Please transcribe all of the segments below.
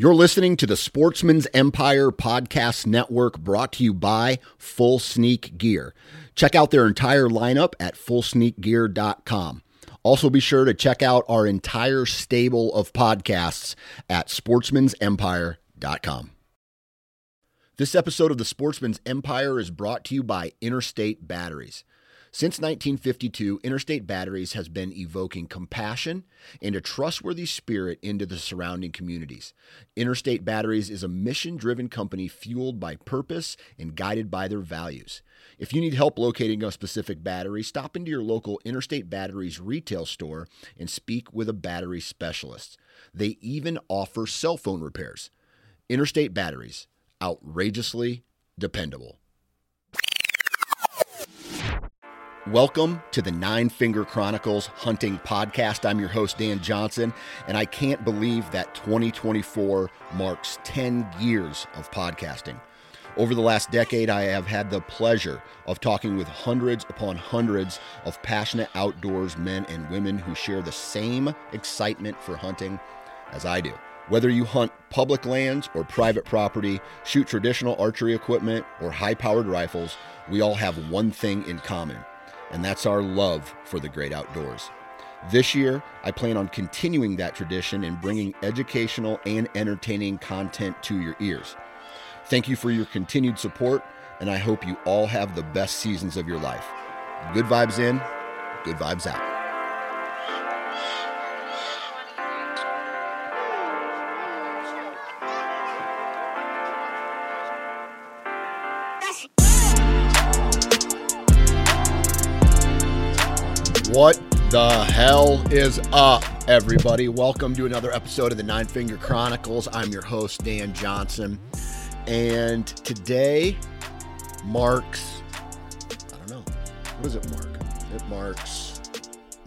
You're listening to the Sportsman's Empire Podcast Network brought to you by Full Sneak Gear. Check out their entire lineup at fullsneakgear.com. Also, be sure to check out our entire stable of podcasts at sportsmansempire.com. This episode of the Sportsman's Empire is brought to you by Interstate Batteries. Since 1952, Interstate Batteries has been evoking compassion and a trustworthy spirit into the surrounding communities. Interstate Batteries is a mission driven company fueled by purpose and guided by their values. If you need help locating a specific battery, stop into your local Interstate Batteries retail store and speak with a battery specialist. They even offer cell phone repairs. Interstate Batteries, outrageously dependable. Welcome to the Nine Finger Chronicles Hunting Podcast. I'm your host, Dan Johnson, and I can't believe that 2024 marks 10 years of podcasting. Over the last decade, I have had the pleasure of talking with hundreds upon hundreds of passionate outdoors men and women who share the same excitement for hunting as I do. Whether you hunt public lands or private property, shoot traditional archery equipment or high powered rifles, we all have one thing in common and that's our love for the great outdoors. This year, I plan on continuing that tradition and bringing educational and entertaining content to your ears. Thank you for your continued support, and I hope you all have the best seasons of your life. Good vibes in, good vibes out. What the hell is up, everybody? Welcome to another episode of the Nine Finger Chronicles. I'm your host, Dan Johnson. And today marks, I don't know, what does it mark? It marks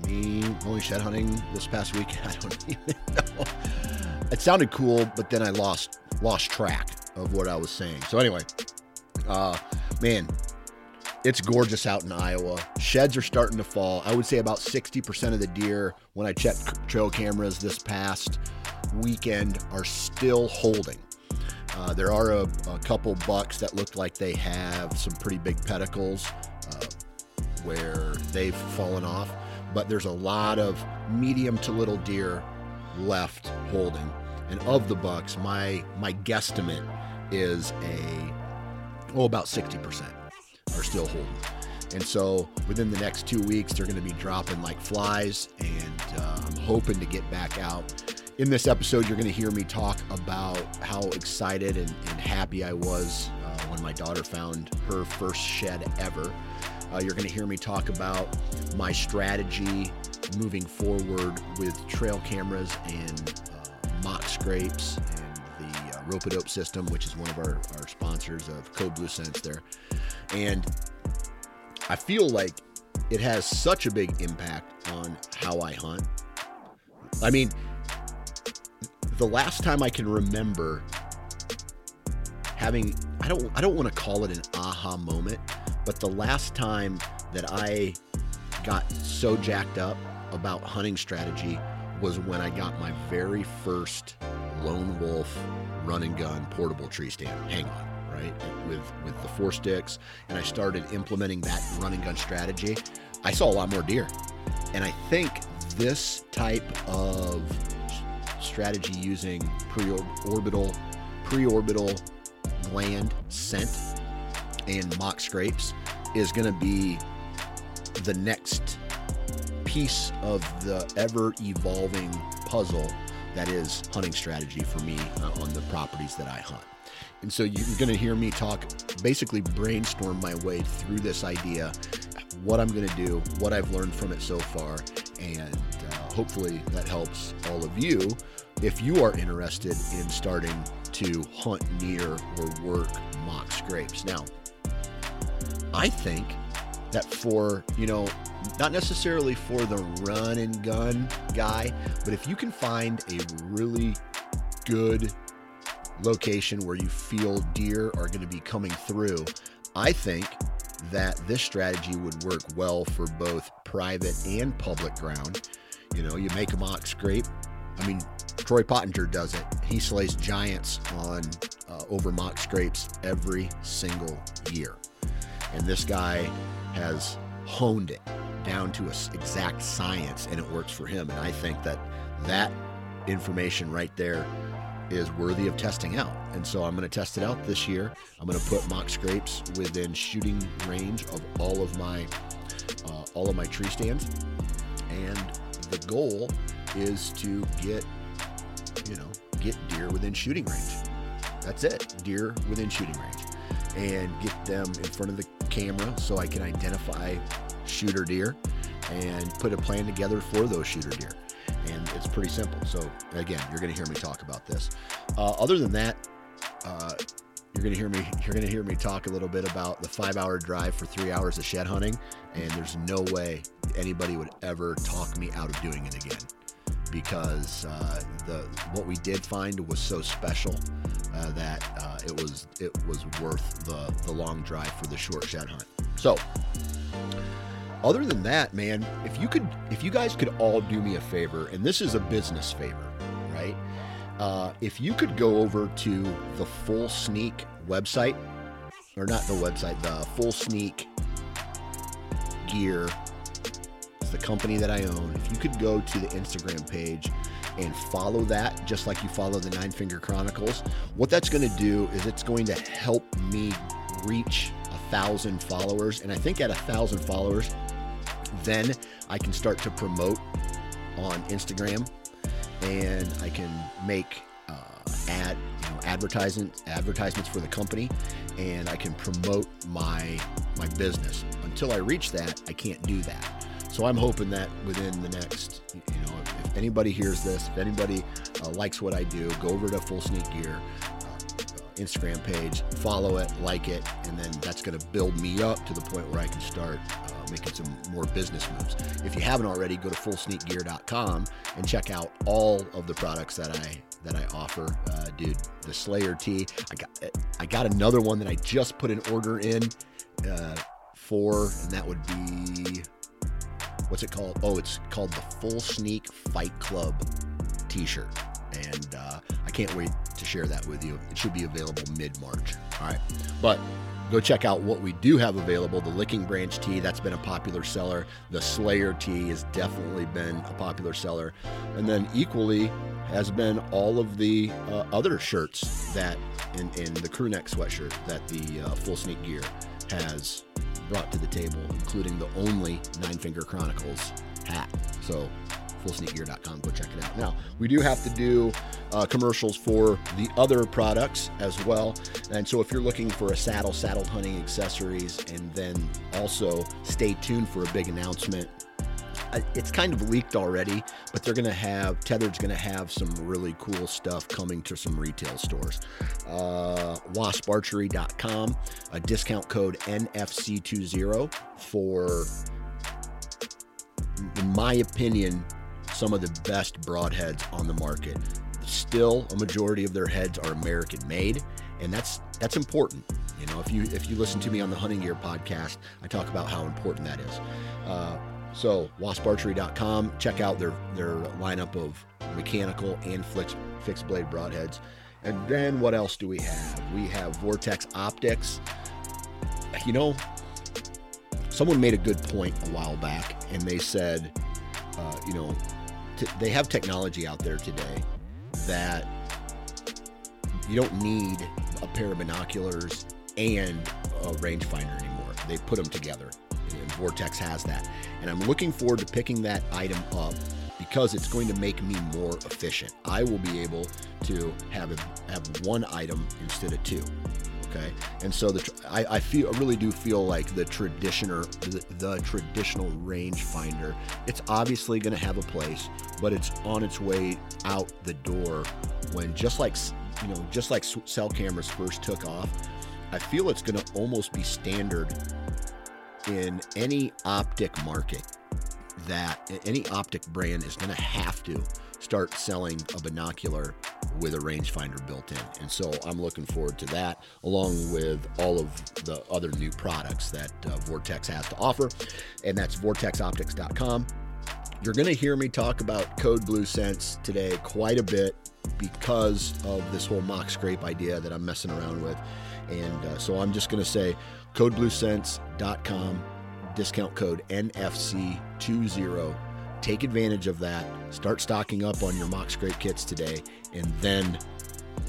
me going shed hunting this past week. I don't even know. It sounded cool, but then I lost lost track of what I was saying. So anyway, uh, man, it's gorgeous out in Iowa. Sheds are starting to fall. I would say about 60% of the deer, when I checked trail cameras this past weekend, are still holding. Uh, there are a, a, couple bucks that look like they have some pretty big pedicles uh, where they've fallen off, but there's a lot of medium to little deer left holding. And of the bucks, my my guesstimate is a oh about 60% are still holding. And so within the next two weeks, they're going to be dropping like flies. And uh, I'm hoping to get back out. In this episode, you're going to hear me talk about how excited and, and happy I was uh, when my daughter found her first shed ever. Uh, you're going to hear me talk about my strategy moving forward with trail cameras and uh, mock scrapes and uh, rope system, which is one of our, our sponsors of Code Blue Scents there. And I feel like it has such a big impact on how I hunt. I mean, the last time I can remember having I don't I don't want to call it an aha moment, but the last time that I got so jacked up about hunting strategy was when I got my very first lone wolf run and gun portable tree stand. Hang on right? With with the four sticks, and I started implementing that running gun strategy. I saw a lot more deer, and I think this type of strategy using pre-orbital pre-orbital gland scent and mock scrapes is going to be the next piece of the ever evolving puzzle that is hunting strategy for me uh, on the properties that I hunt. And so you're going to hear me talk, basically brainstorm my way through this idea, what I'm going to do, what I've learned from it so far, and uh, hopefully that helps all of you if you are interested in starting to hunt near or work mock scrapes. Now, I think that for, you know, not necessarily for the run and gun guy, but if you can find a really good location where you feel deer are going to be coming through, I think that this strategy would work well for both private and public ground. You know, you make a mock scrape. I mean, Troy Pottinger does it. He slays giants on uh, over mock scrapes every single year. And this guy has honed it down to a exact science and it works for him. And I think that that information right there is worthy of testing out. And so I'm going to test it out this year. I'm going to put mock scrapes within shooting range of all of my uh, all of my tree stands. And the goal is to get you know, get deer within shooting range. That's it. Deer within shooting range. And get them in front of the camera so I can identify shooter deer and put a plan together for those shooter deer and it's pretty simple. So again, you're going to hear me talk about this. Uh, other than that, uh, you're to hear me. You're to hear me talk a little bit about the five-hour drive for three hours of shed hunting, and there's no way anybody would ever talk me out of doing it again because uh, the what we did find was so special uh, that uh, it was it was worth the the long drive for the short shed hunt. So other than that, man, if you could, if you guys could all do me a favor, and this is a business favor, right? Uh, if you could go over to the Full Sneak website, or not the website, the Full Sneak Gear, the company that I own. If you could go to the Instagram page and follow that, just like you follow the Nine Finger Chronicles, what that's going to do is it's going to help me reach a thousand followers. And I think at a thousand followers, then I can start to promote on Instagram and I can make uh, ad you know advertisements advertisements for the company and I can promote my my business. Until I reach that, I can't do that. So I'm hoping that within the next, you know, if anybody hears this, if anybody uh, likes what I do, go over to Full Sneak Gear, Instagram page, follow it, like it, and then that's going to build me up to the point where I can start uh, making some more business moves. If you haven't already, go to fullsneakgear.com and check out all of the products that I that I offer. Uh, dude, the Slayer tee. I got I got another one that I just put an order in uh, for, and that would be what's it called? Oh, it's called the Full Sneak Fight Club T-shirt and uh, I can't wait to share that with you. It should be available mid March. All right, but go check out what we do have available. The Licking Branch tee, that's been a popular seller. The Slayer tee has definitely been a popular seller. And then equally has been all of the uh, other shirts that in, in the crew neck sweatshirt that the uh, Full Sneak Gear has brought to the table, including the only Nine Finger Chronicles hat. So fullsneakgear.com. Go check it out. Now, we do have to do uh, commercials for the other products as well. And so if you're looking for a saddle, saddle hunting accessories, and then also stay tuned for a big announcement it's kind of leaked already, but they're going to have Tethrd's going to have some really cool stuff coming to some retail stores. Uh, wasparchery.com, a discount code NFC20 for, in my opinion, some of the best broadheads on the market. Still, a majority of their heads are American made, and that's that's important. You know, if you if you listen to me on the Hunting Gear podcast, I talk about how important that is. Uh, so, wasparchery.com. Check out their their lineup of mechanical and fixed fixed blade broadheads. And then what else do we have? We have Vortex Optics. You know, someone made a good point a while back, and they said, uh, you know, they have technology out there today that you don't need a pair of binoculars and a rangefinder anymore. They put them together, and Vortex has that. And I'm looking forward to picking that item up because it's going to make me more efficient. I will be able to have a, have one item instead of two. Okay, and so the I, I feel I really do feel like the traditioner the, the traditional rangefinder. It's obviously going to have a place, but it's on its way out the door. When just like you know, just like cell cameras first took off, I feel it's going to almost be standard in any optic market that any optic brand is going to have to start selling a binocular with a rangefinder built in. And so I'm looking forward to that, along with all of the other new products that uh, Vortex has to offer. And that's vortexoptics.com. You're going to hear me talk about Code Blue Scents today quite a bit because of this whole mock scrape idea that I'm messing around with. And uh, so I'm just going to say codebluescents.com, discount code NFC20. Take advantage of that. Start stocking up on your mock scrape kits today, and then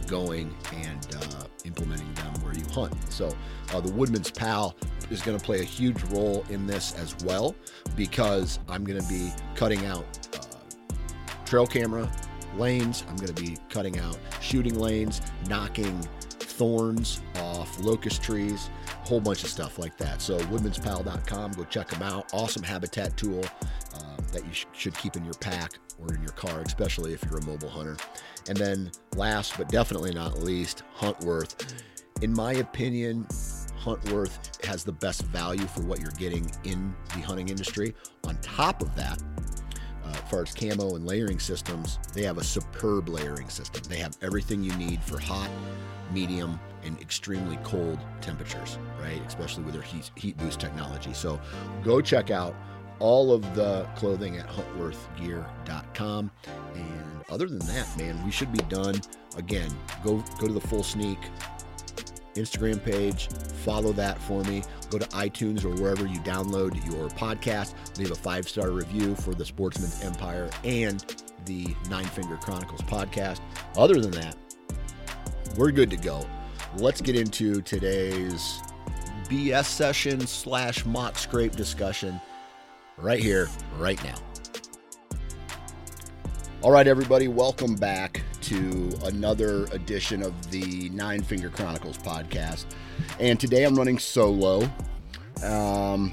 going and uh, implementing them where you hunt. So, uh, the Woodman's Pal is going to play a huge role in this as well because I'm going to be cutting out uh, trail camera lanes. I'm going to be cutting out shooting lanes, knocking thorns off locust trees, whole bunch of stuff like that. So, woodmanspal.com, go check them out. Awesome habitat tool uh, that you sh- should keep in your pack or in your car, especially if you're a mobile hunter. And then, last but definitely not least, Huntworth. In my opinion, Huntworth has the best value for what you're getting in the hunting industry. On top of that, uh, far as camo and layering systems, they have a superb layering system. They have everything you need for hot, medium, and extremely cold temperatures, right? Especially with their heat, heat boost technology. So go check out all of the clothing at huntworthgear.com. And other than that, man, we should be done. Again, go go to the full sneak Instagram page, follow that for me. Go to iTunes or wherever you download your podcast. Leave a five star review for the Sportsman's Empire and the Nine Finger Chronicles podcast. Other than that, we're good to go. Let's get into today's BS session slash mock scrape discussion right here, right now. All right, everybody, welcome back to another edition of the Nine Finger Chronicles podcast. And today I'm running solo. Um,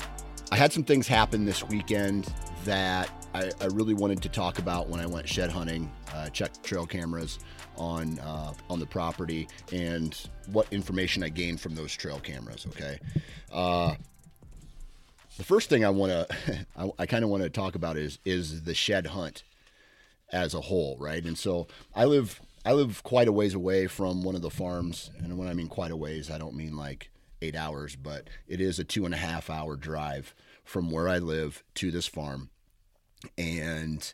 I had some things happen this weekend that I, I, really wanted to talk about when I went shed hunting, uh, checked trail cameras on uh, on the property, and what information I gained from those trail cameras. Okay, uh, the first thing I want to I, I kind of want to talk about is is the shed hunt as a whole, right? And so I live I live quite a ways away from one of the farms, and when I mean quite a ways, I don't mean like eight hours, but it is a two and a half hour drive from where I live to this farm, and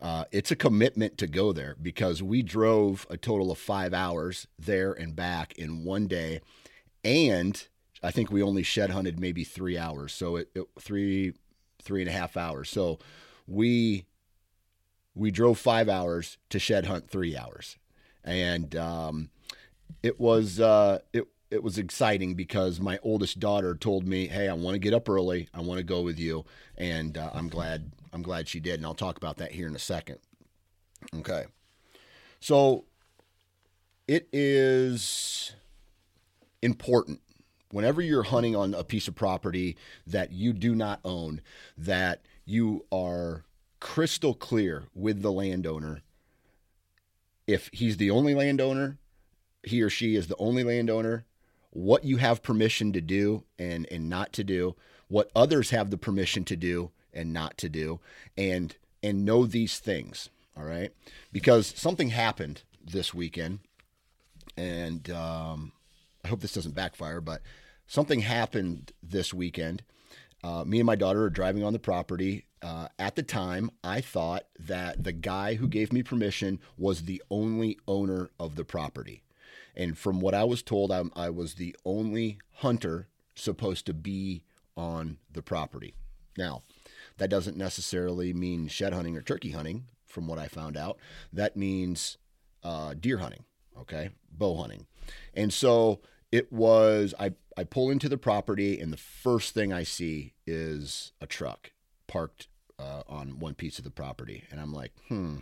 uh, it's a commitment to go there because we drove a total of five hours there and back in one day, and I think we only shed hunted maybe three hours, so it, it three three and a half hours. So we we drove five hours to shed hunt three hours, and um, it was uh, it it was exciting because my oldest daughter told me, "Hey, I want to get up early. I want to go with you," and uh, I'm glad I'm glad she did, and I'll talk about that here in a second. Okay, so it is important whenever you're hunting on a piece of property that you do not own that you are crystal clear with the landowner. If he's the only landowner, he or she is the only landowner, what you have permission to do and, and not to do, what others have the permission to do and not to do, and and know these things. All right, because something happened this weekend, and um, I hope this doesn't backfire, but something happened this weekend. Uh, me and my daughter are driving on the property uh, at the time, I thought that the guy who gave me permission was the only owner of the property. And from what I was told, I'm, I was the only hunter supposed to be on the property. Now, that doesn't necessarily mean shed hunting or turkey hunting, from what I found out. That means uh, deer hunting, okay, bow hunting. And so it was, I, I pull into the property, and the first thing I see is a truck parked uh, on one piece of the property, and I'm like, hmm,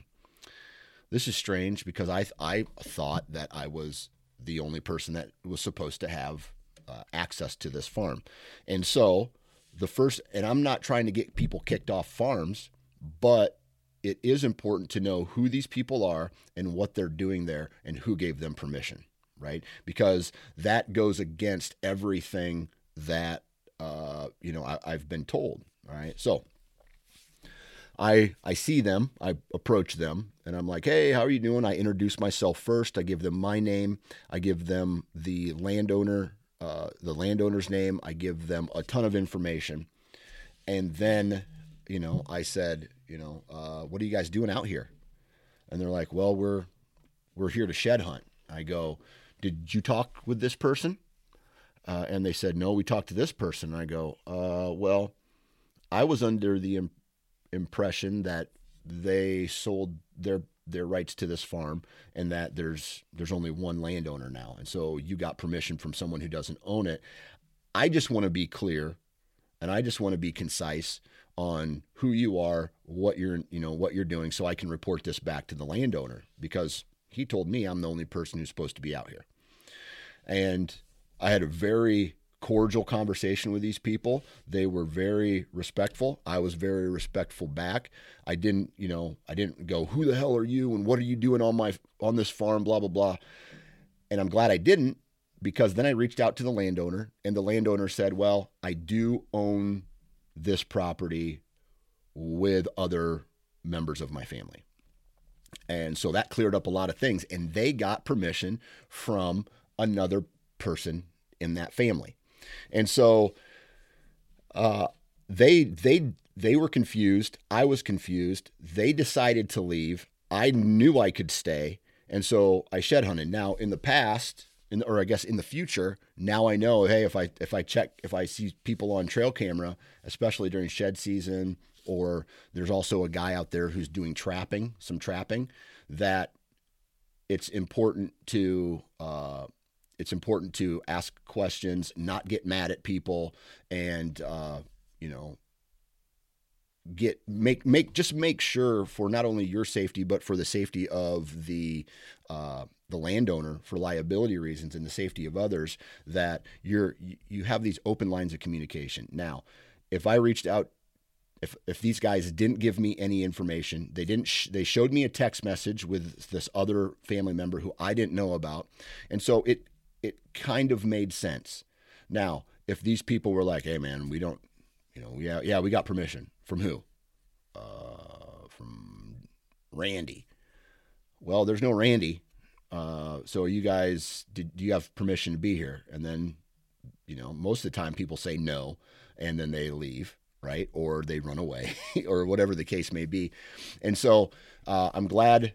this is strange because I I thought that I was the only person that was supposed to have uh, access to this farm, and so the first, and I'm not trying to get people kicked off farms, but it is important to know who these people are and what they're doing there and who gave them permission, right? Because that goes against everything that uh, you know I, I've been told. All right, so I I see them, I approach them, and I'm like, "Hey, how are you doing?" I introduce myself first. I give them my name. I give them the landowner, uh, the landowner's name. I give them a ton of information, and then, you know, I said, you know, uh, what are you guys doing out here? And they're like, well, we're we're here to shed hunt. I go, did you talk with this person? Uh, and they said, no, we talked to this person. I go, uh, well, I was under the Im- impression that they sold their their rights to this farm and that there's there's only one landowner now. And so you got permission from someone who doesn't own it. I just want to be clear and i just want to be concise on who you are what you're you know what you're doing so i can report this back to the landowner because he told me i'm the only person who's supposed to be out here. And i had a very cordial conversation with these people. They were very respectful. I was very respectful back. I didn't, you know, I didn't go, "Who the hell are you and what are you doing on my on this farm blah blah blah." And I'm glad I didn't because then I reached out to the landowner and the landowner said, "Well, I do own this property with other members of my family." And so that cleared up a lot of things and they got permission from another person in that family. And so uh, they they they were confused. I was confused. They decided to leave. I knew I could stay, and so I shed hunted. Now in the past, in, or I guess in the future, now I know. Hey, if I if I check if I see people on trail camera, especially during shed season, or there's also a guy out there who's doing trapping, some trapping, that it's important to uh, it's important to ask questions, not get mad at people, and uh, you know, get make make just make sure for not only your safety but for the safety of the uh, the landowner for liability reasons and the safety of others that you're you have these open lines of communication. Now, if I reached out if if these guys didn't give me any information, they didn't sh- they showed me a text message with this other family member who I didn't know about. And so it it kind of made sense. Now, if these people were like, "Hey, man, we don't, you know, yeah, yeah, we got permission from who? Uh, from Randy. Well, there's no Randy. Uh, so you guys, did do you have permission to be here? And then, you know, most of the time people say no, and then they leave, right? Or they run away, or whatever the case may be. And so uh, I'm glad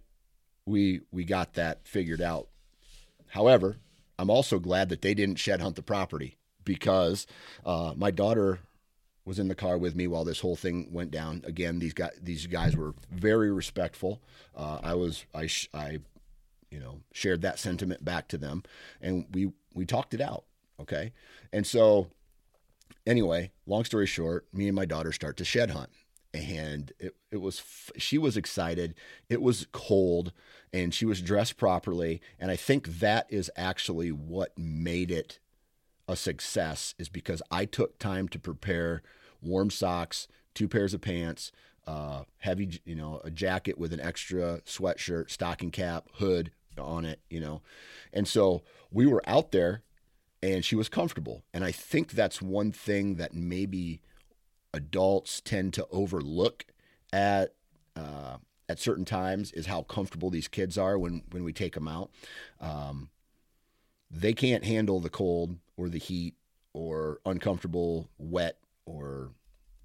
we we got that figured out. However, I'm also glad that they didn't shed hunt the property because uh, my daughter was in the car with me while this whole thing went down. Again, these guys these guys were very respectful. Uh, I was I I you know shared that sentiment back to them, and we we talked it out. Okay, and so anyway, long story short, me and my daughter start to shed hunt and it, it was she was excited. It was cold and she was dressed properly and i think that is actually what made it a success is because i took time to prepare warm socks two pairs of pants uh, heavy you know a jacket with an extra sweatshirt stocking cap hood on it you know. And so we were out there and she was comfortable. And i think that's one thing that maybe adults tend to overlook at uh, at certain times is how comfortable these kids are when when we take them out. Um, they can't handle the cold or the heat or uncomfortable, wet or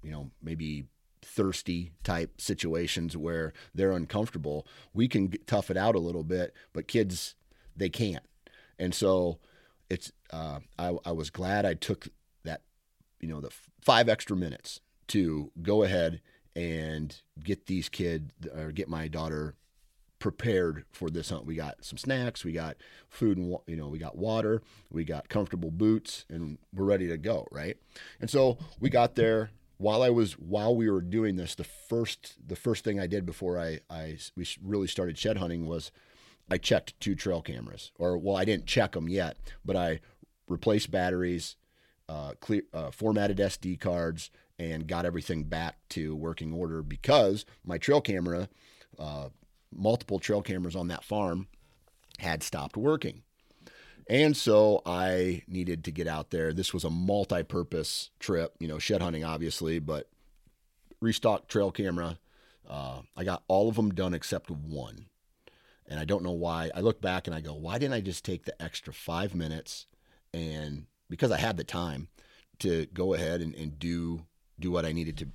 you know maybe thirsty type situations where they're uncomfortable. We can tough it out a little bit, but kids they can't. And so it's uh, I, I was glad I took you know, the five extra minutes to go ahead and get these kids or get my daughter prepared for this hunt. We got some snacks, we got food and you know, we got water, we got comfortable boots and we're ready to go, right? And so we got there while I was while we were doing this, the first the first thing I did before I I we really started shed hunting was I checked two trail cameras. Or well, I didn't check them yet, but I replaced batteries, uh, clear, uh, formatted SD cards and got everything back to working order because my trail camera, uh, multiple trail cameras on that farm, had stopped working. And so I needed to get out there. This was a multi purpose trip, you know, shed hunting, obviously, but restock trail camera. Uh, I got all of them done except one. And I don't know why. I look back and I go, why didn't I just take the extra five minutes and because I had the time to go ahead and, and do do what I needed to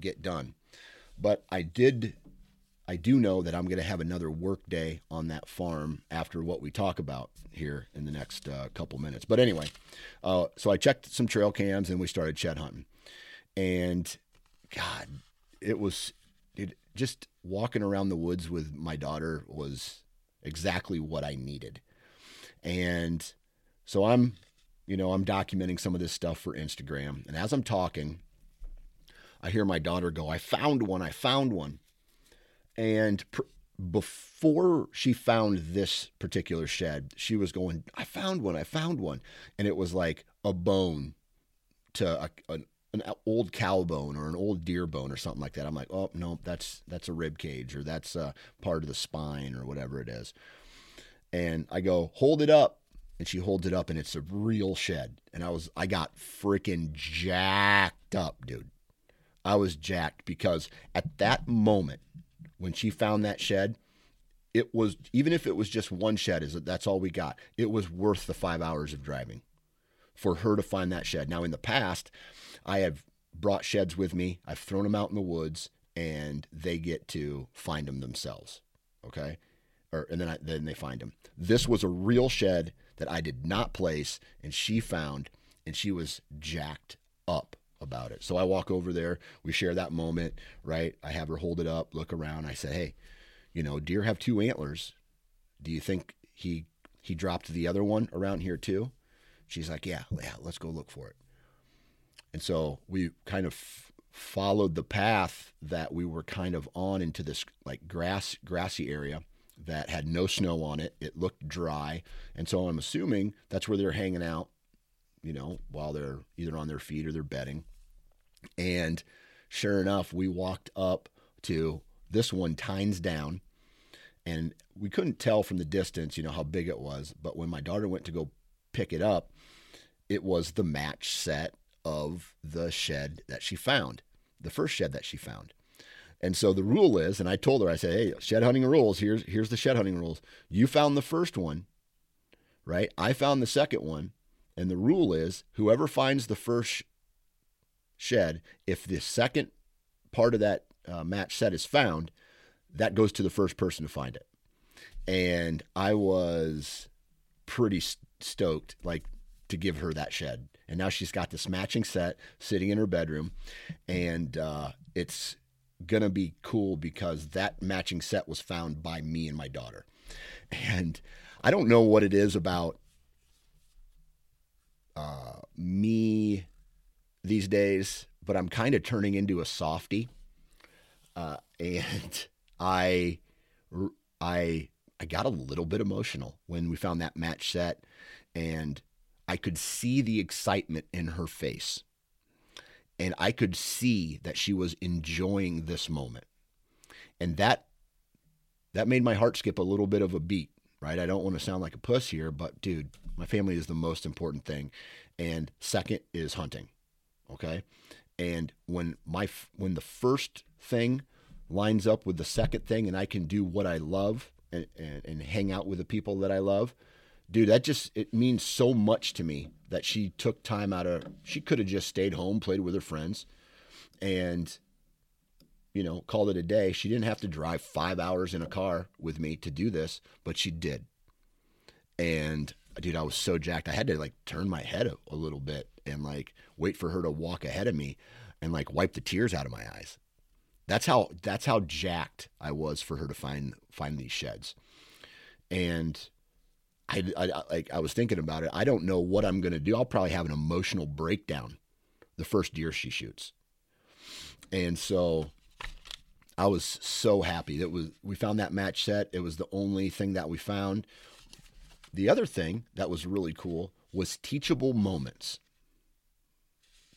get done. But I did, I do know that I'm going to have another work day on that farm after what we talk about here in the next uh, couple minutes. But anyway, uh, so I checked some trail cams and we started shed hunting. And God, it was it, just walking around the woods with my daughter was exactly what I needed. And so I'm, you know, I'm documenting some of this stuff for Instagram. And as I'm talking, I hear my daughter go, I found one, I found one. And pr- before she found this particular shed, she was going, I found one, I found one. And it was like a bone to a, an, old cow bone or an old deer bone or something like that. I'm like, oh no, that's that's a rib cage or that's a part of the spine or whatever it is. And I go, hold it up. And she holds it up and it's a real shed. And I was I got freaking jacked up, dude. I was jacked because at that moment when she found that shed, it was even if it was just one shed, is that that's all we got. It was worth the five hours of driving for her to find that shed. Now in the past, I have brought sheds with me. I've thrown them out in the woods, and they get to find them themselves. Okay, or and then I, then they find them. This was a real shed that I did not place, and she found, and she was jacked up about it. So I walk over there. We share that moment, right? I have her hold it up, look around. I say, hey, you know, deer have two antlers. Do you think he he dropped the other one around here too? She's like, yeah, yeah, let's go look for it. And so we kind of f- followed the path that we were kind of on into this like grass grassy area that had no snow on it. It looked dry. And so I'm assuming that's where they're hanging out, you know, while they're either on their feet or they're bedding. And sure enough, we walked up to this one tines down and we couldn't tell from the distance, you know, how big it was. But when my daughter went to go pick it up, it was the match set of the shed that she found, the first shed that she found. And so the rule is, and I told her, I said, hey, shed hunting rules. Here's here's the shed hunting rules. You found the first one, right? I found the second one, and the rule is whoever finds the first shed, if the second part of that uh, match set is found, that goes to the first person to find it. And I was pretty stoked, like to give her that shed. And now she's got this matching set sitting in her bedroom, and uh, it's gonna be cool because that matching set was found by me and my daughter. And I don't know what it is about uh, me these days, but I'm kind of turning into a softy, uh, and I, I, I got a little bit emotional when we found that match set, and I could see the excitement in her face. And I could see that she was enjoying this moment. And that that made my heart skip a little bit of a beat, right? I don't want to sound like a puss here, but dude, my family is the most important thing. And second is hunting. Okay? And when my when the first thing lines up with the second thing and I can do what I love and, and, and hang out with the people that I love, dude, that just it means so much to me that she took time out of she could have just stayed home, played with her friends, and you know, called it a day. She didn't have to drive five hours in a car with me to do this, but she did. And dude, I was so jacked. I had to like turn my head a, a little bit and like wait for her to walk ahead of me and like wipe the tears out of my eyes. That's how that's how jacked I was for her to find find these sheds. And I, I like I was thinking about it. I don't know what I'm going to do. I'll probably have an emotional breakdown the first deer she shoots. And so I was so happy that was we found that match set. It was the only thing that we found. The other thing that was really cool was teachable moments.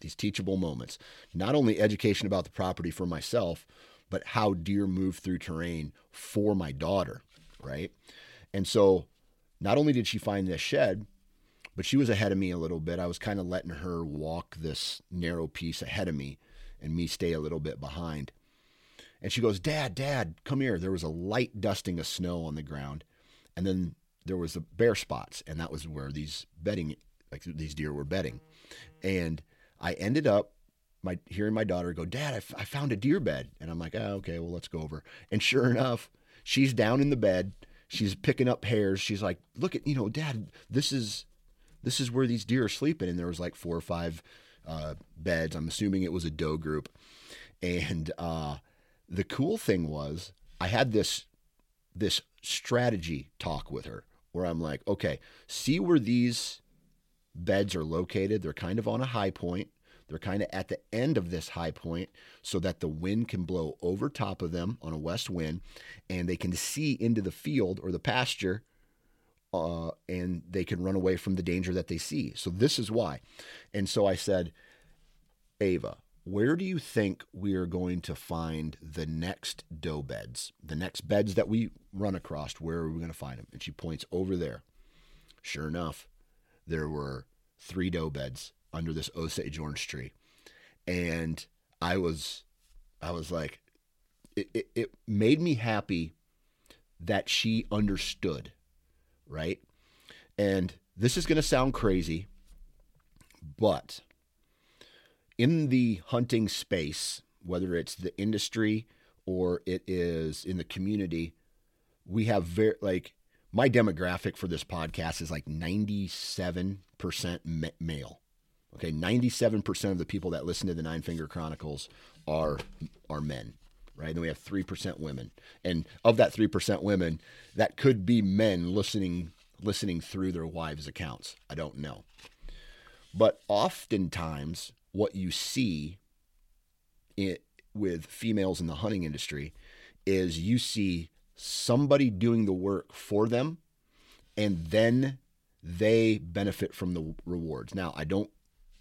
These teachable moments. Not only education about the property for myself, but how deer move through terrain for my daughter, right? And so not only did she find this shed, but she was ahead of me a little bit. I was kind of letting her walk this narrow piece ahead of me and me stay a little bit behind. And she goes, Dad, Dad, come here. There was a light dusting of snow on the ground. And then there was the bare spots. And that was where these bedding, like these deer were bedding. And I ended up my hearing my daughter go, Dad, I, f- I found a deer bed, and I'm like, oh, okay, well let's go over. And sure enough, she's down in the bed. She's picking up hairs. She's like, look at you know, Dad, this is this is where these deer are sleeping. And there was like four or five uh, beds. I'm assuming it was a doe group. And uh, the cool thing was, I had this this strategy talk with her where I'm like, okay, see where these beds are located. They're kind of on a high point. They're kind of at the end of this high point so that the wind can blow over top of them on a west wind and they can see into the field or the pasture uh, and they can run away from the danger that they see. So this is why. And so I said, Ava, where do you think we are going to find the next doe beds, the next beds that we run across? Where are we going to find them? And she points over there. Sure enough, there were three doe beds under this Osage orange tree, and I was, I was like, it, it, it made me happy that she understood, right? And this is going to sound crazy, but in the hunting space, whether it's the industry or it is in the community, we have very like my demographic for this podcast is like 97% male. Okay, 97% of the people that listen to the Nine Finger Chronicles are are men, right? And we have 3% women. And of that 3% women, that could be men listening listening through their wives' accounts. I don't know. But oftentimes what you see it, with females in the hunting industry is you see somebody doing the work for them and then they benefit from the rewards. Now, I don't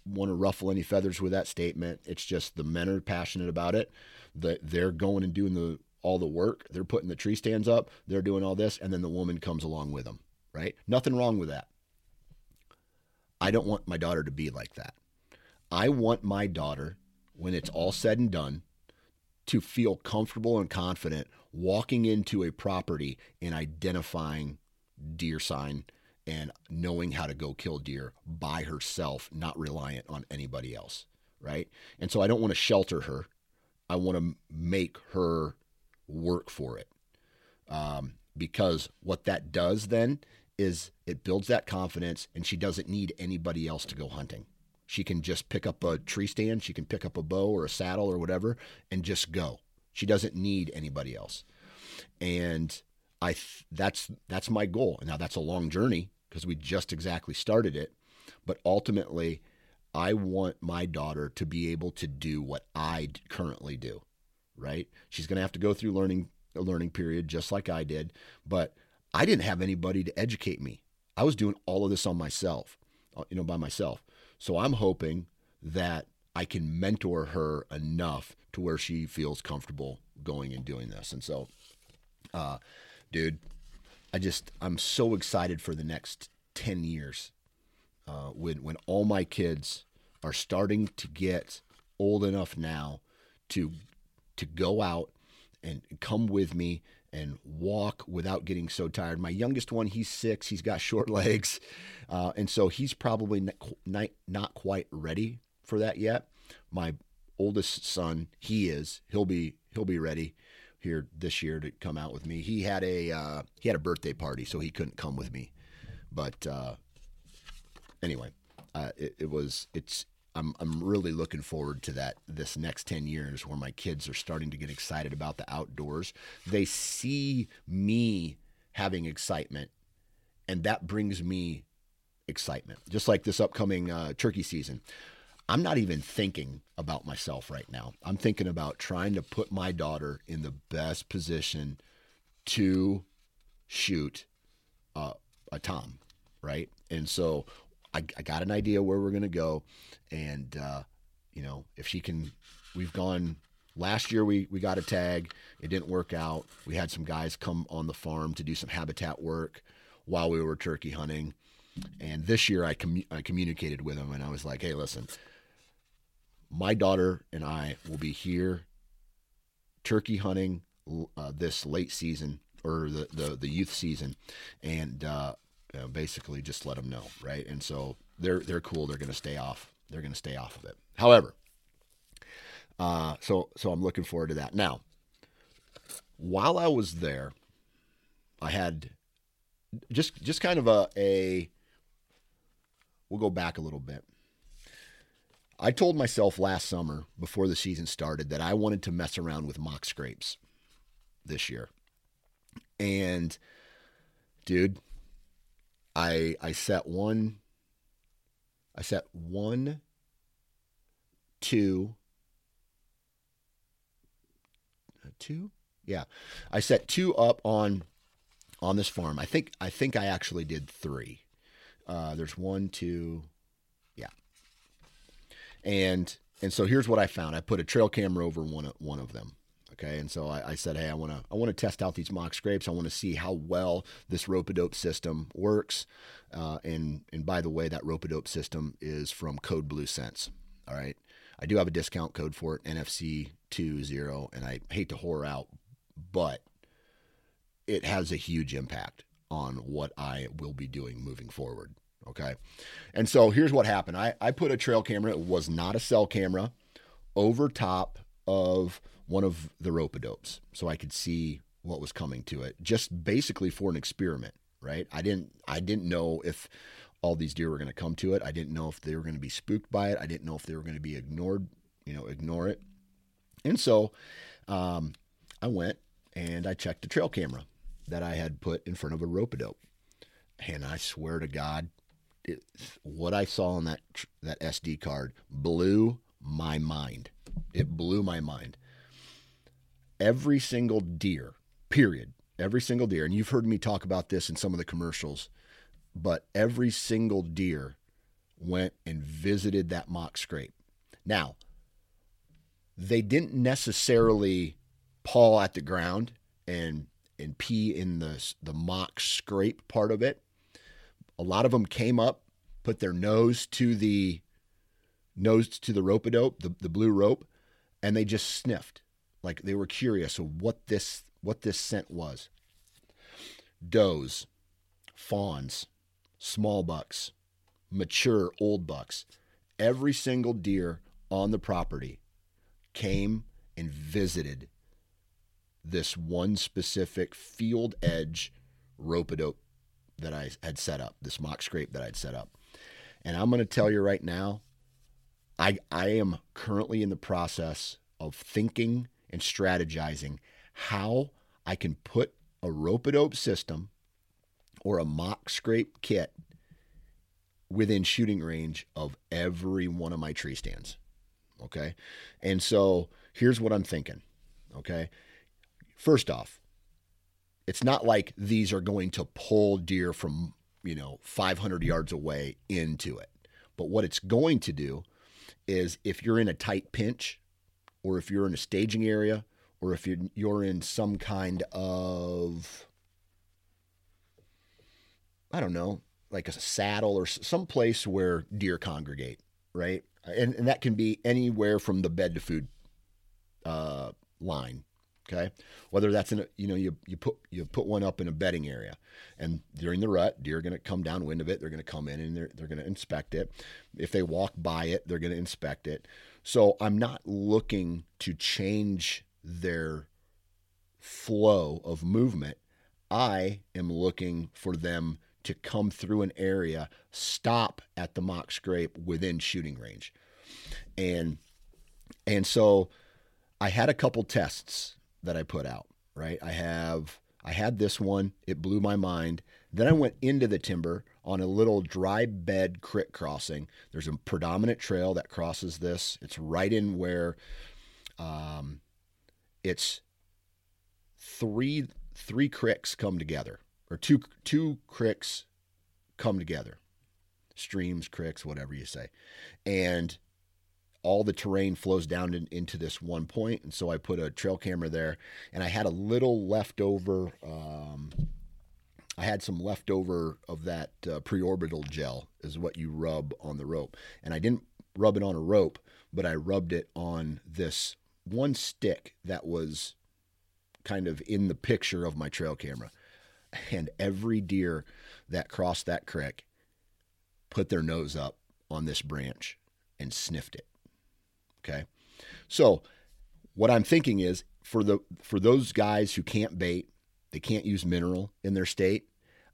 want to ruffle any feathers with that statement. It's just the men are passionate about it. That they're going and doing the all the work. They're putting the tree stands up. They're doing all this, and then the woman comes along with them. Right? Nothing wrong with that. I don't want my daughter to be like that. I want my daughter, when it's all said and done, to feel comfortable and confident walking into a property and identifying deer sign and knowing how to go kill deer by herself, not reliant on anybody else. Right. And so I don't want to shelter her. I want to make her work for it. Um, because what that does then is it builds that confidence and she doesn't need anybody else to go hunting. She can just pick up a tree stand, she can pick up a bow or a saddle or whatever and just go. She doesn't need anybody else. And I that's that's my goal. Now that's a long journey because we just exactly started it, but ultimately I want my daughter to be able to do what I currently do, right? She's going to have to go through learning a learning period just like I did, but I didn't have anybody to educate me. I was doing all of this on myself, uh, you know, by myself. So I'm hoping that I can mentor her enough to where she feels comfortable going and doing this. And so, uh, dude, I just I'm so excited for the next ten years uh, when when all my kids are starting to get old enough now to to go out and come with me and walk without getting so tired. My youngest one, he's six. He's got short legs, uh, and so he's probably not, not quite ready for that yet. My oldest son, he is. He'll be he'll be ready here this year to come out with me. He had a uh, he had a birthday party, so he couldn't come with me. But uh, anyway, uh, it, it was it's I'm I'm really looking forward to that this next 10 years where my kids are starting to get excited about the outdoors. They see me having excitement and that brings me excitement. Just like this upcoming uh, turkey season. I'm not even thinking about myself right now. I'm thinking about trying to put my daughter in the best position to shoot uh, a tom, right? And so I, I got an idea where we're going to go. And, uh, you know, if she can, we've gone last year, we, we got a tag. It didn't work out. We had some guys come on the farm to do some habitat work while we were turkey hunting. And this year I, com- I communicated with them and I was like, hey, listen, my daughter and I will be here turkey hunting uh, this late season or the, the, the youth season. And uh, basically just let them know, right? And so they're they're cool. They're going to stay off. They're going to stay off of it. However, Uh, so so I'm looking forward to that. Now, while I was there, I had just just kind of a, a we'll go back a little bit. I told myself last summer before the season started that I wanted to mess around with mock scrapes this year. And dude, I I set one I set one two two? Yeah. I set two up on on this farm. I think i think i actually did three. Uh, there's one two and and so here's what i found. I put a trail camera over one of one of them. Okay. And so i, I said hey i want to i want to test out these mock scrapes. I want to see how well this rope-a-dope system works. Uh, and and by the way that rope-a-dope system is from Code Blue Scents. All right. I do have a discount code for it, NFC 20, and I hate to whore out, but it has a huge impact on what I will be doing moving forward. Okay. And so here's what happened I, I put a trail camera, it was not a cell camera, over top of one of the rope dopes so I could see what was coming to it, just basically for an experiment, right? I didn't I didn't know if all these deer were going to come to it. I didn't know if they were going to be spooked by it. I didn't know if they were going to be ignored, you know, ignore it. And so um, I went and I checked the trail camera that I had put in front of a rope dope. And I swear to God, it, what I saw on that that SD card blew my mind. It blew my mind. Every single deer, period, every single deer, and you've heard me talk about this in some of the commercials but every single deer went and visited that mock scrape. Now, they didn't necessarily paw at the ground and and pee in the the mock scrape part of it. A lot of them came up, put their nose to the nose to the rope dope, the, the blue rope, and they just sniffed like they were curious of what this what this scent was. Does, fawns, small bucks, mature old bucks. Every single deer on the property came and visited this one specific field edge rope dope that I had set up, this mock scrape that I'd set up. And I'm going to tell you right now, I, I am currently in the process of thinking and strategizing how I can put a rope a dope system or a mock scrape kit within shooting range of every one of my tree stands. Okay. And so here's what I'm thinking. Okay. First off, it's not like these are going to pull deer from, you know, 500 yards away into it. But what it's going to do is if you're in a tight pinch or if you're in a staging area or if you're, you're in some kind of I don't know, like a saddle or some place where deer congregate, right? And, and that can be anywhere from the bed to food uh, line. Okay, whether that's in a, you know you you put you put one up in a bedding area, and during the rut, deer are going to come downwind of it. They're going to come in and they're they're going to inspect it. If they walk by it, they're going to inspect it. So I'm not looking to change their flow of movement. I am looking for them to come through an area, stop at the mock scrape within shooting range. And and so I had a couple tests that I put out, right? I have I had this one, it blew my mind. Then I went into the timber on a little dry bed creek crossing. There's a predominant trail that crosses this. It's right in where um, it's three three creeks come together or two two creeks come together, streams, creeks, whatever you say, and all the terrain flows down in, into this one point. And so I put a trail camera there, and I had a little leftover. Um, I had some leftover of that uh, preorbital gel, is what you rub on the rope, and I didn't rub it on a rope, but I rubbed it on this one stick that was kind of in the picture of my trail camera and every deer that crossed that creek put their nose up on this branch and sniffed it. Okay. So, what I'm thinking is for the for those guys who can't bait, they can't use mineral in their state.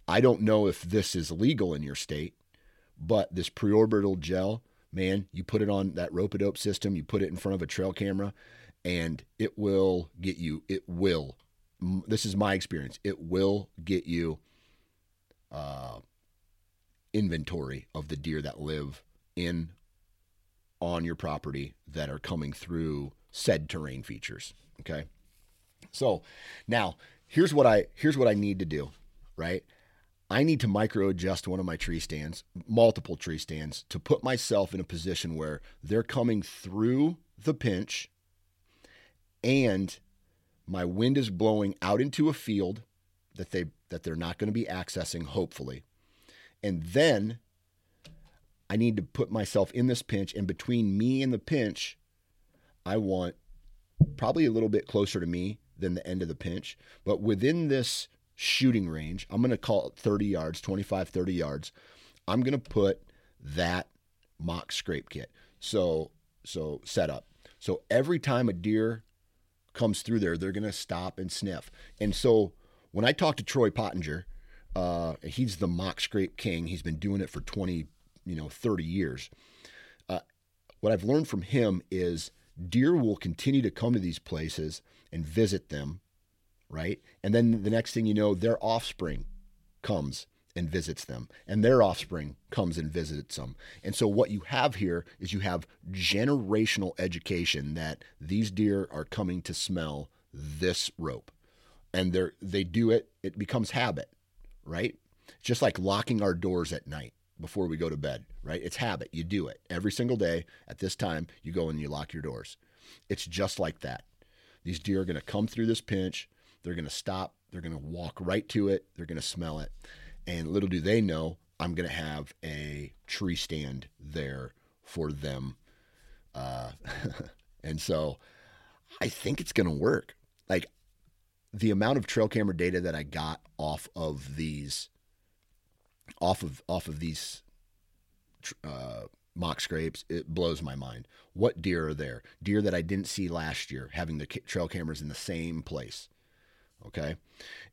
I don't know if this is legal in your state, but this preorbital gel, man, you put it on that rope dope system, you put it in front of a trail camera, and it will get you. It will. This is my experience. It will get you uh, inventory of the deer that live in on your property that are coming through said terrain features. Okay. So now here's what I here's what I need to do, right? I need to micro adjust one of my tree stands, multiple tree stands, to put myself in a position where they're coming through the pinch and my wind is blowing out into a field that they that they're not going to be accessing hopefully. And then I need to put myself in this pinch and between me and the pinch I want probably a little bit closer to me than the end of the pinch, but within this shooting range, I'm going to call it 30 yards, 25, 30 yards. I'm going to put that mock scrape kit. So, so set up. So every time a deer comes through there, they're going to stop and sniff. And so when I talk to Troy Pottinger, uh, he's the mock scrape king. He's been doing it for 20, you know, 30 years. Uh, what I've learned from him is deer will continue to come to these places and visit them right? And then the next thing you know, their offspring comes and visits them, and their offspring comes and visits them. And so, what you have here is you have generational education that these deer are coming to smell this rope, and they they do it. It becomes habit, right? Just like locking our doors at night before we go to bed, right? It's habit. You do it every single day at this time. You go and you lock your doors. It's just like that. These deer are going to come through this pinch. They're going to stop. They're going to walk right to it. They're going to smell it. And little do they know, I'm going to have a tree stand there for them. Uh, and so I think it's going to work. Like the amount of trail camera data that I got off of these, off of off of these uh, mock scrapes, it blows my mind. What deer are there? Deer that I didn't see last year, having the trail cameras in the same place. Okay.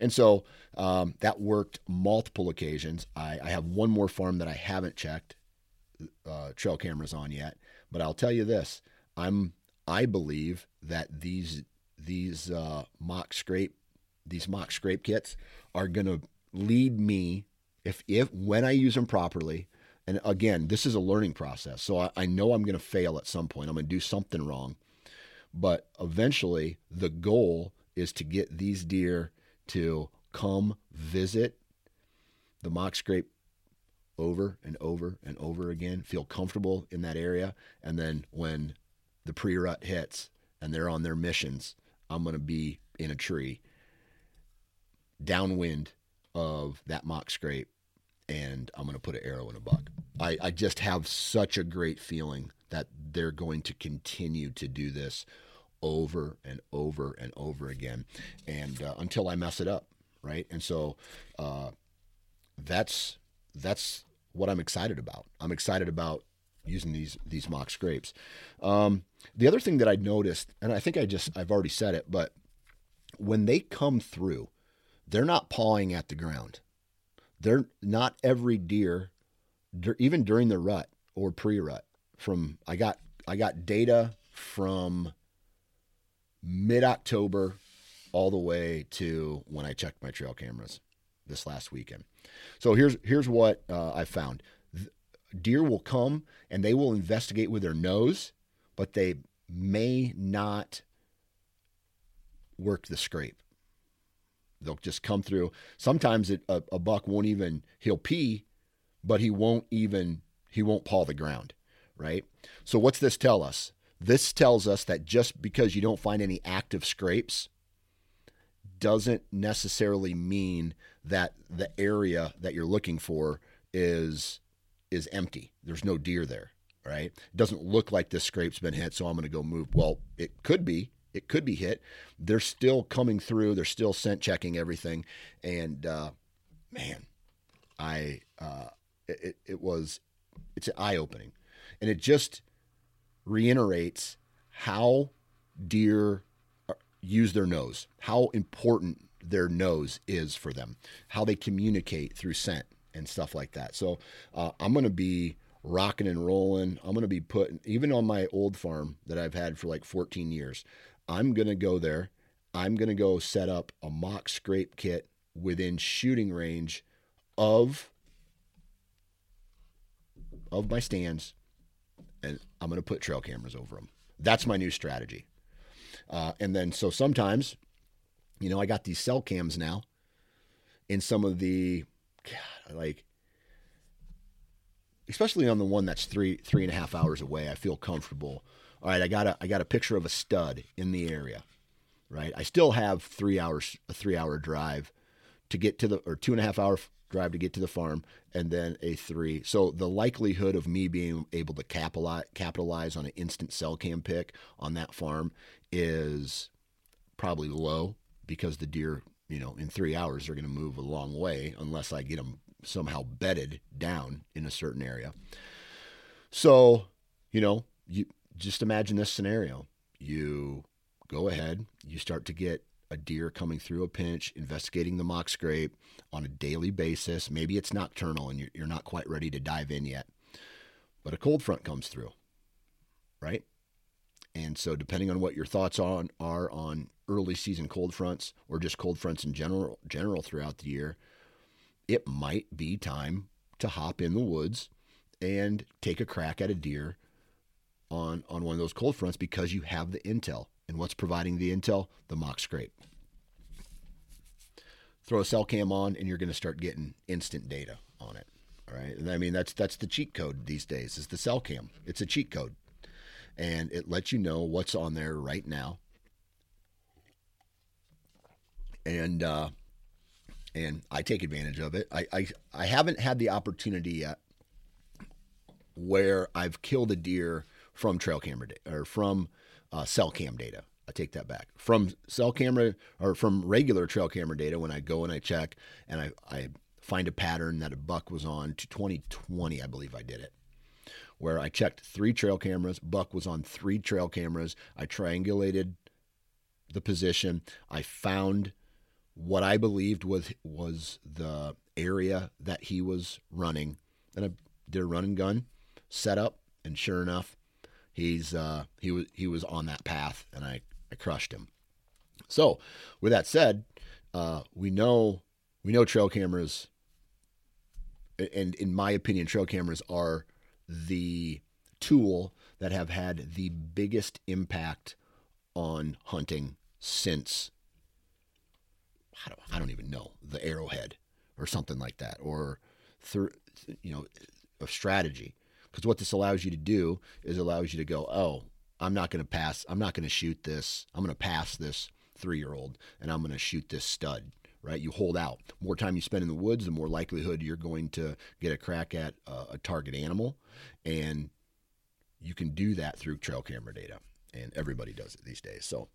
And so um, that worked multiple occasions. I, I, have one more farm that I haven't checked uh, trail cameras on yet, but I'll tell you this: I'm I believe that these these uh, mock scrape these mock scrape kits are going to lead me if if when I use them properly. And again, this is a learning process, so I, I know I'm going to fail at some point. I'm going to do something wrong, but eventually the goal is to get these deer to come visit the mock scrape over and over and over again, feel comfortable in that area. And then when the pre rut hits and they're on their missions, I'm going to be in a tree downwind of that mock scrape and I'm going to put an arrow in a buck. I, I just have such a great feeling that they're going to continue to do this over and over and over again, and uh, until I mess it up, right? And so uh, that's that's what I'm excited about. I'm excited about using these these mock scrapes. Um, the other thing that I noticed, and I think I just I've already said it, but when they come through, they're not pawing at the ground. They're not every deer, even during the rut or pre-rut. From I got I got data from mid October all the way to when I checked my trail cameras this last weekend. So here's here's what uh, I found: deer will come and they will investigate with their nose, but they may not work the scrape. They'll just come through. Sometimes it, a, a buck won't even he'll pee, but he won't even he won't paw the ground, right? So what's this tell us? This tells us that just because you don't find any active scrapes doesn't necessarily mean that the area that you're looking for is is empty. There's no deer there, right? It doesn't look like this scrape's been hit, so I'm going to go move. Well, it could be. It could be hit. They're still coming through. They're still scent checking everything, and uh, man, I uh, it, it was it's eye opening, and it just reiterates how deer use their nose, how important their nose is for them, how they communicate through scent and stuff like that. So uh, I'm going to be rocking and rolling. I'm going to be putting, even on my old farm that I've had for like 14 years, I'm going to go there. I'm going to go set up a mock scrape kit within shooting range of of my stands and I'm going to put trail cameras over them. That's my new strategy. Uh, and then so sometimes, you know, I got these cell cams now in some of the God, like especially on the one that's three three and a half hours away. I feel comfortable. All right, I got a I got a picture of a stud in the area. Right, I still have three hours a three hour drive to get to the or two and a half hour drive to get to the farm, and then a three. So the likelihood of me being able to capitalize, capitalize on an instant cell cam pick on that farm is probably low because the deer, you know, in three hours they're going to move a long way unless I get them somehow bedded down in a certain area. So, you know, you just imagine this scenario. You go ahead, you start to get a deer coming through a pinch, investigating the mock scrape on a daily basis. Maybe it's nocturnal and you're not quite ready to dive in yet, but a cold front comes through, right? And so, depending on what your thoughts on are on early season cold fronts or just cold fronts in general, general throughout the year, it might be time to hop in the woods and take a crack at a deer on on one of those cold fronts because you have the intel. And what's providing the intel? The mock scrape. Throw a cell cam on, and you're going to start getting instant data on it. All right, and I mean that's that's the cheat code these days. Is the cell cam? It's a cheat code, and it lets you know what's on there right now. And uh, and I take advantage of it. I, I I haven't had the opportunity yet where I've killed a deer from trail camera or from uh, cell cam data. I take that back from cell camera or from regular trail camera data. When I go and I check and I, I find a pattern that a buck was on to 2020, I believe I did it, where I checked three trail cameras. Buck was on three trail cameras. I triangulated the position. I found what I believed was was the area that he was running, and I did a run and gun setup. And sure enough, he's uh, he was he was on that path, and I, I crushed him. So, with that said, uh, we know we know trail cameras, and in my opinion, trail cameras are the tool that have had the biggest impact on hunting since I don't, I don't even know the arrowhead or something like that, or through you know a strategy. Because what this allows you to do is allows you to go, oh, I'm not going to pass. I'm not going to shoot this. I'm going to pass this three year old and I'm going to shoot this stud. Right? You hold out. More time you spend in the woods, the more likelihood you're going to get a crack at a, a target animal. And you can do that through trail camera data. And everybody does it these days. So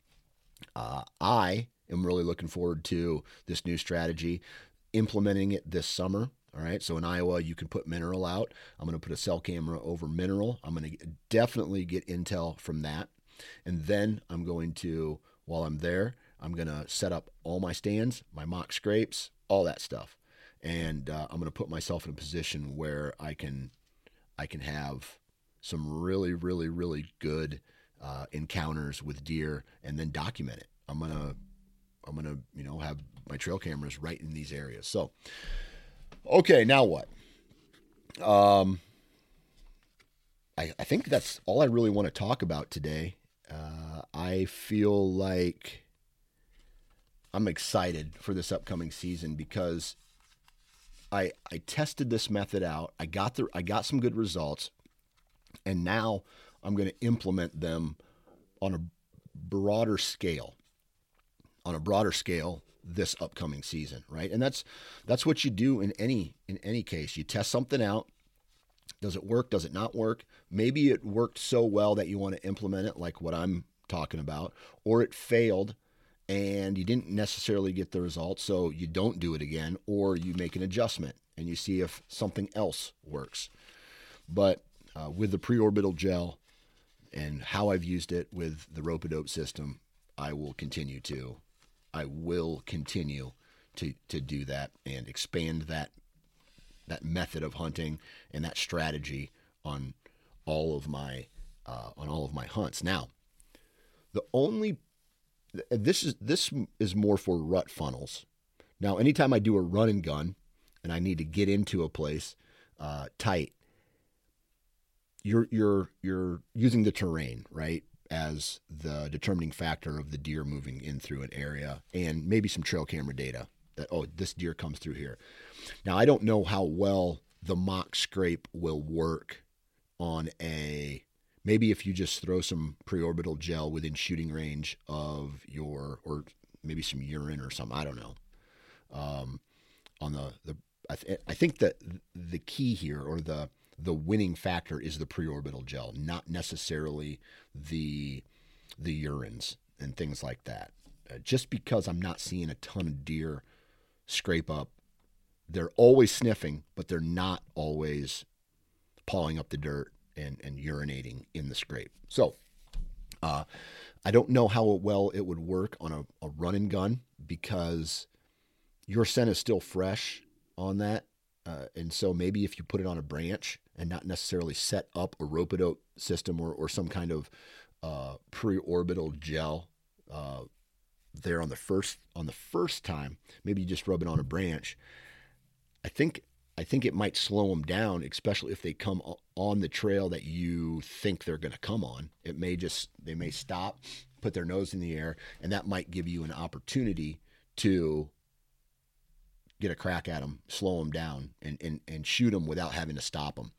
uh, I am really looking forward to this new strategy, implementing it this summer. All right. So in Iowa, you can put mineral out. I'm going to put a cell camera over mineral. I'm going to definitely get intel from that. And then I'm going to, while I'm there, I'm going to set up all my stands, my mock scrapes, all that stuff. And uh, I'm going to put myself in a position where I can, I can have some really, really, really good uh, encounters with deer and then document it. I'm going to, I'm to, you know, have my trail cameras right in these areas. So, Okay, now what? Um, I, I think that's all I really want to talk about today. Uh, I feel like I'm excited for this upcoming season because I I tested this method out. I got the I got some good results, and now I'm going to implement them on a broader scale. On a broader scale this upcoming season, right? And that's that's what you do in any in any case. You test something out. Does it work? Does it not work? Maybe it worked so well that you want to implement it like what I'm talking about, or it failed and you didn't necessarily get the results, so you don't do it again, or you make an adjustment and you see if something else works. But uh, with the preorbital gel, and how I've used it with the rope dope system, I will continue to. I will continue to to do that and expand that that method of hunting and that strategy on all of my uh, on all of my hunts. Now, the only this is this is more for rut funnels. Now, anytime I do a run and gun, and I need to get into a place uh, tight, you're you're you're using the terrain right as the determining factor of the deer moving in through an area, and maybe some trail camera data that oh this deer comes through here. Now I don't know how well the mock scrape will work on a maybe if you just throw some preorbital gel within shooting range of your or maybe some urine or something I don't know um, on the the I, th- I think that the key here or the the winning factor is the preorbital gel, not necessarily the the urines and things like that. Uh, just because I'm not seeing a ton of deer scrape up, they're always sniffing, but they're not always pawing up the dirt and, and urinating in the scrape. So uh, I don't know how well it would work on a, a run and gun because your scent is still fresh on that. Uh, and so maybe if you put it on a branch and not necessarily set up a rope dope system or, or some kind of uh, pre-orbital gel uh, there on the first on the first time, maybe you just rub it on a branch. I think I think it might slow them down, especially if they come on the trail that you think they're going to come on. It may just they may stop, put their nose in the air, and that might give you an opportunity to get a crack at them, slow them down, and and, and shoot them without having to stop them.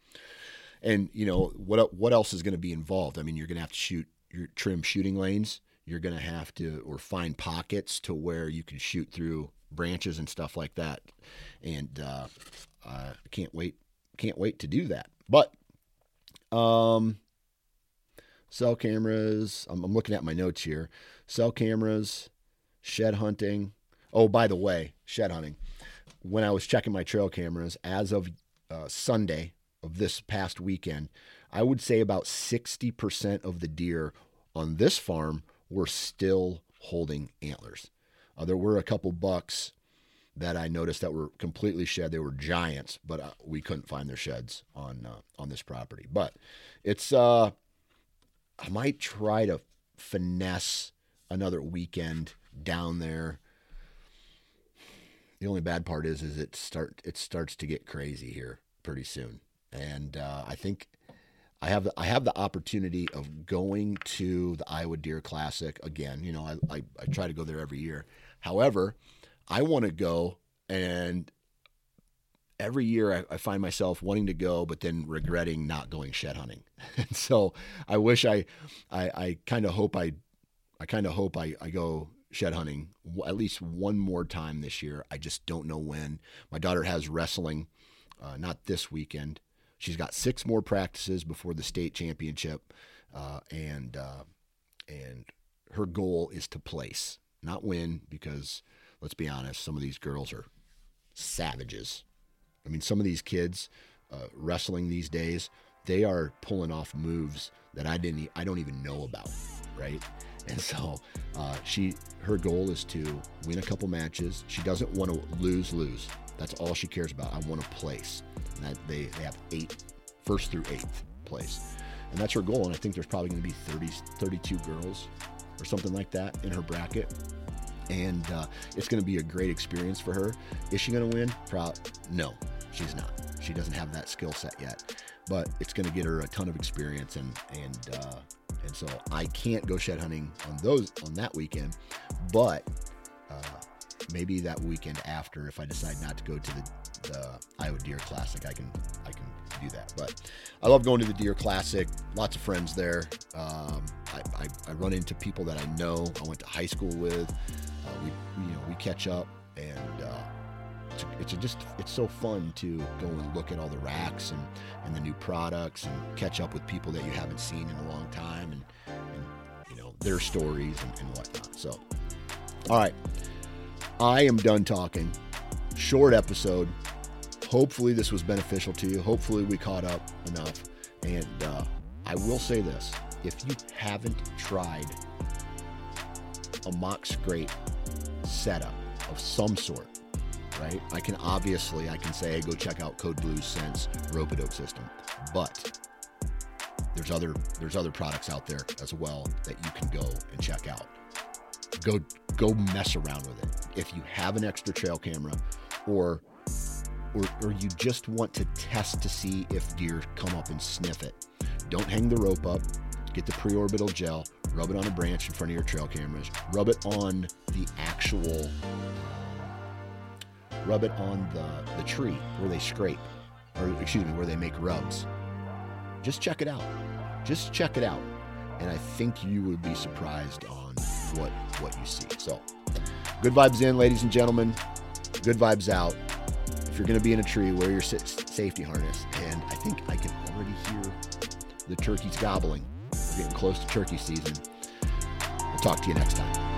And you know what what else is going to be involved? I mean, you're going to have to shoot your trim shooting lanes. You're going to have to or find pockets to where you can shoot through branches and stuff like that. And uh, I can't wait can't wait to do that. But um, cell cameras. I'm, I'm looking at my notes here. Cell cameras, shed hunting. Oh, by the way, shed hunting when I was checking my trail cameras as of uh, Sunday of this past weekend, I would say about 60% of the deer on this farm were still holding antlers. Uh, there were a couple bucks that I noticed that were completely shed. They were giants, but uh, we couldn't find their sheds on uh, on this property. But it's uh, I might try to finesse another weekend down there the only bad part is, is it start it starts to get crazy here pretty soon, and uh, I think I have the, I have the opportunity of going to the Iowa Deer Classic again. You know, I, I, I try to go there every year. However, I want to go, and every year I, I, find myself wanting to go, but then regretting not going shed hunting. and so I wish I I, I kind of hope I I kind of hope I, I go shed hunting at least one more time this year. I just don't know when. My daughter has wrestling, uh, not this weekend. She's got six more practices before the state championship, uh, and uh, and her goal is to place, not win, because let's be honest, some of these girls are savages. I mean, some of these kids uh, wrestling these days, they are pulling off moves that I didn't, I don't even know about, right? And so uh, she, her goal is to win a couple matches. She doesn't want to lose, lose. That's all she cares about. I want to place. And they, they have eight, first through eighth place. And that's her goal. And I think there's probably going to be 30, 32 girls or something like that in her bracket. And uh, it's going to be a great experience for her. Is she going to win? Pro- no, she's not. She doesn't have that skill set yet. But it's going to get her a ton of experience and and uh, and so I can't go shed hunting on those on that weekend, but uh, maybe that weekend after, if I decide not to go to the, the Iowa Deer Classic, I can I can do that. But I love going to the Deer Classic. Lots of friends there. Um, I, I, I, run into people that I know. I went to high school with. Uh, we you know we catch up and. Uh, it's, it's just it's so fun to go and look at all the racks and, and the new products and catch up with people that you haven't seen in a long time and, and you know their stories and, and whatnot. So, all right, I am done talking. Short episode. Hopefully this was beneficial to you. Hopefully we caught up enough. And uh, I will say this if you haven't tried a mock scrape setup of some sort, right? I can obviously I can say hey, go check out Code Blue Scents Rope-A-Dope system, but there's other there's other products out there as well that you can go and check out. Go go mess around with it. If you have an extra trail camera or or, or you just want to test to see if deer come up and sniff it, don't hang the rope up. Get the pre-orbital gel, rub it on a branch in front of your trail cameras, rub it on the actual rub it on the, the tree where they scrape, or excuse me, where they make rubs. Just check it out. Just check it out. And I think you would be surprised on what what you see. So good vibes in, ladies and gentlemen. Good vibes out. If you're going to be in a tree, wear your safety harness. And I think I can already hear the turkeys gobbling. We're getting close to turkey season. We'll talk to you next time.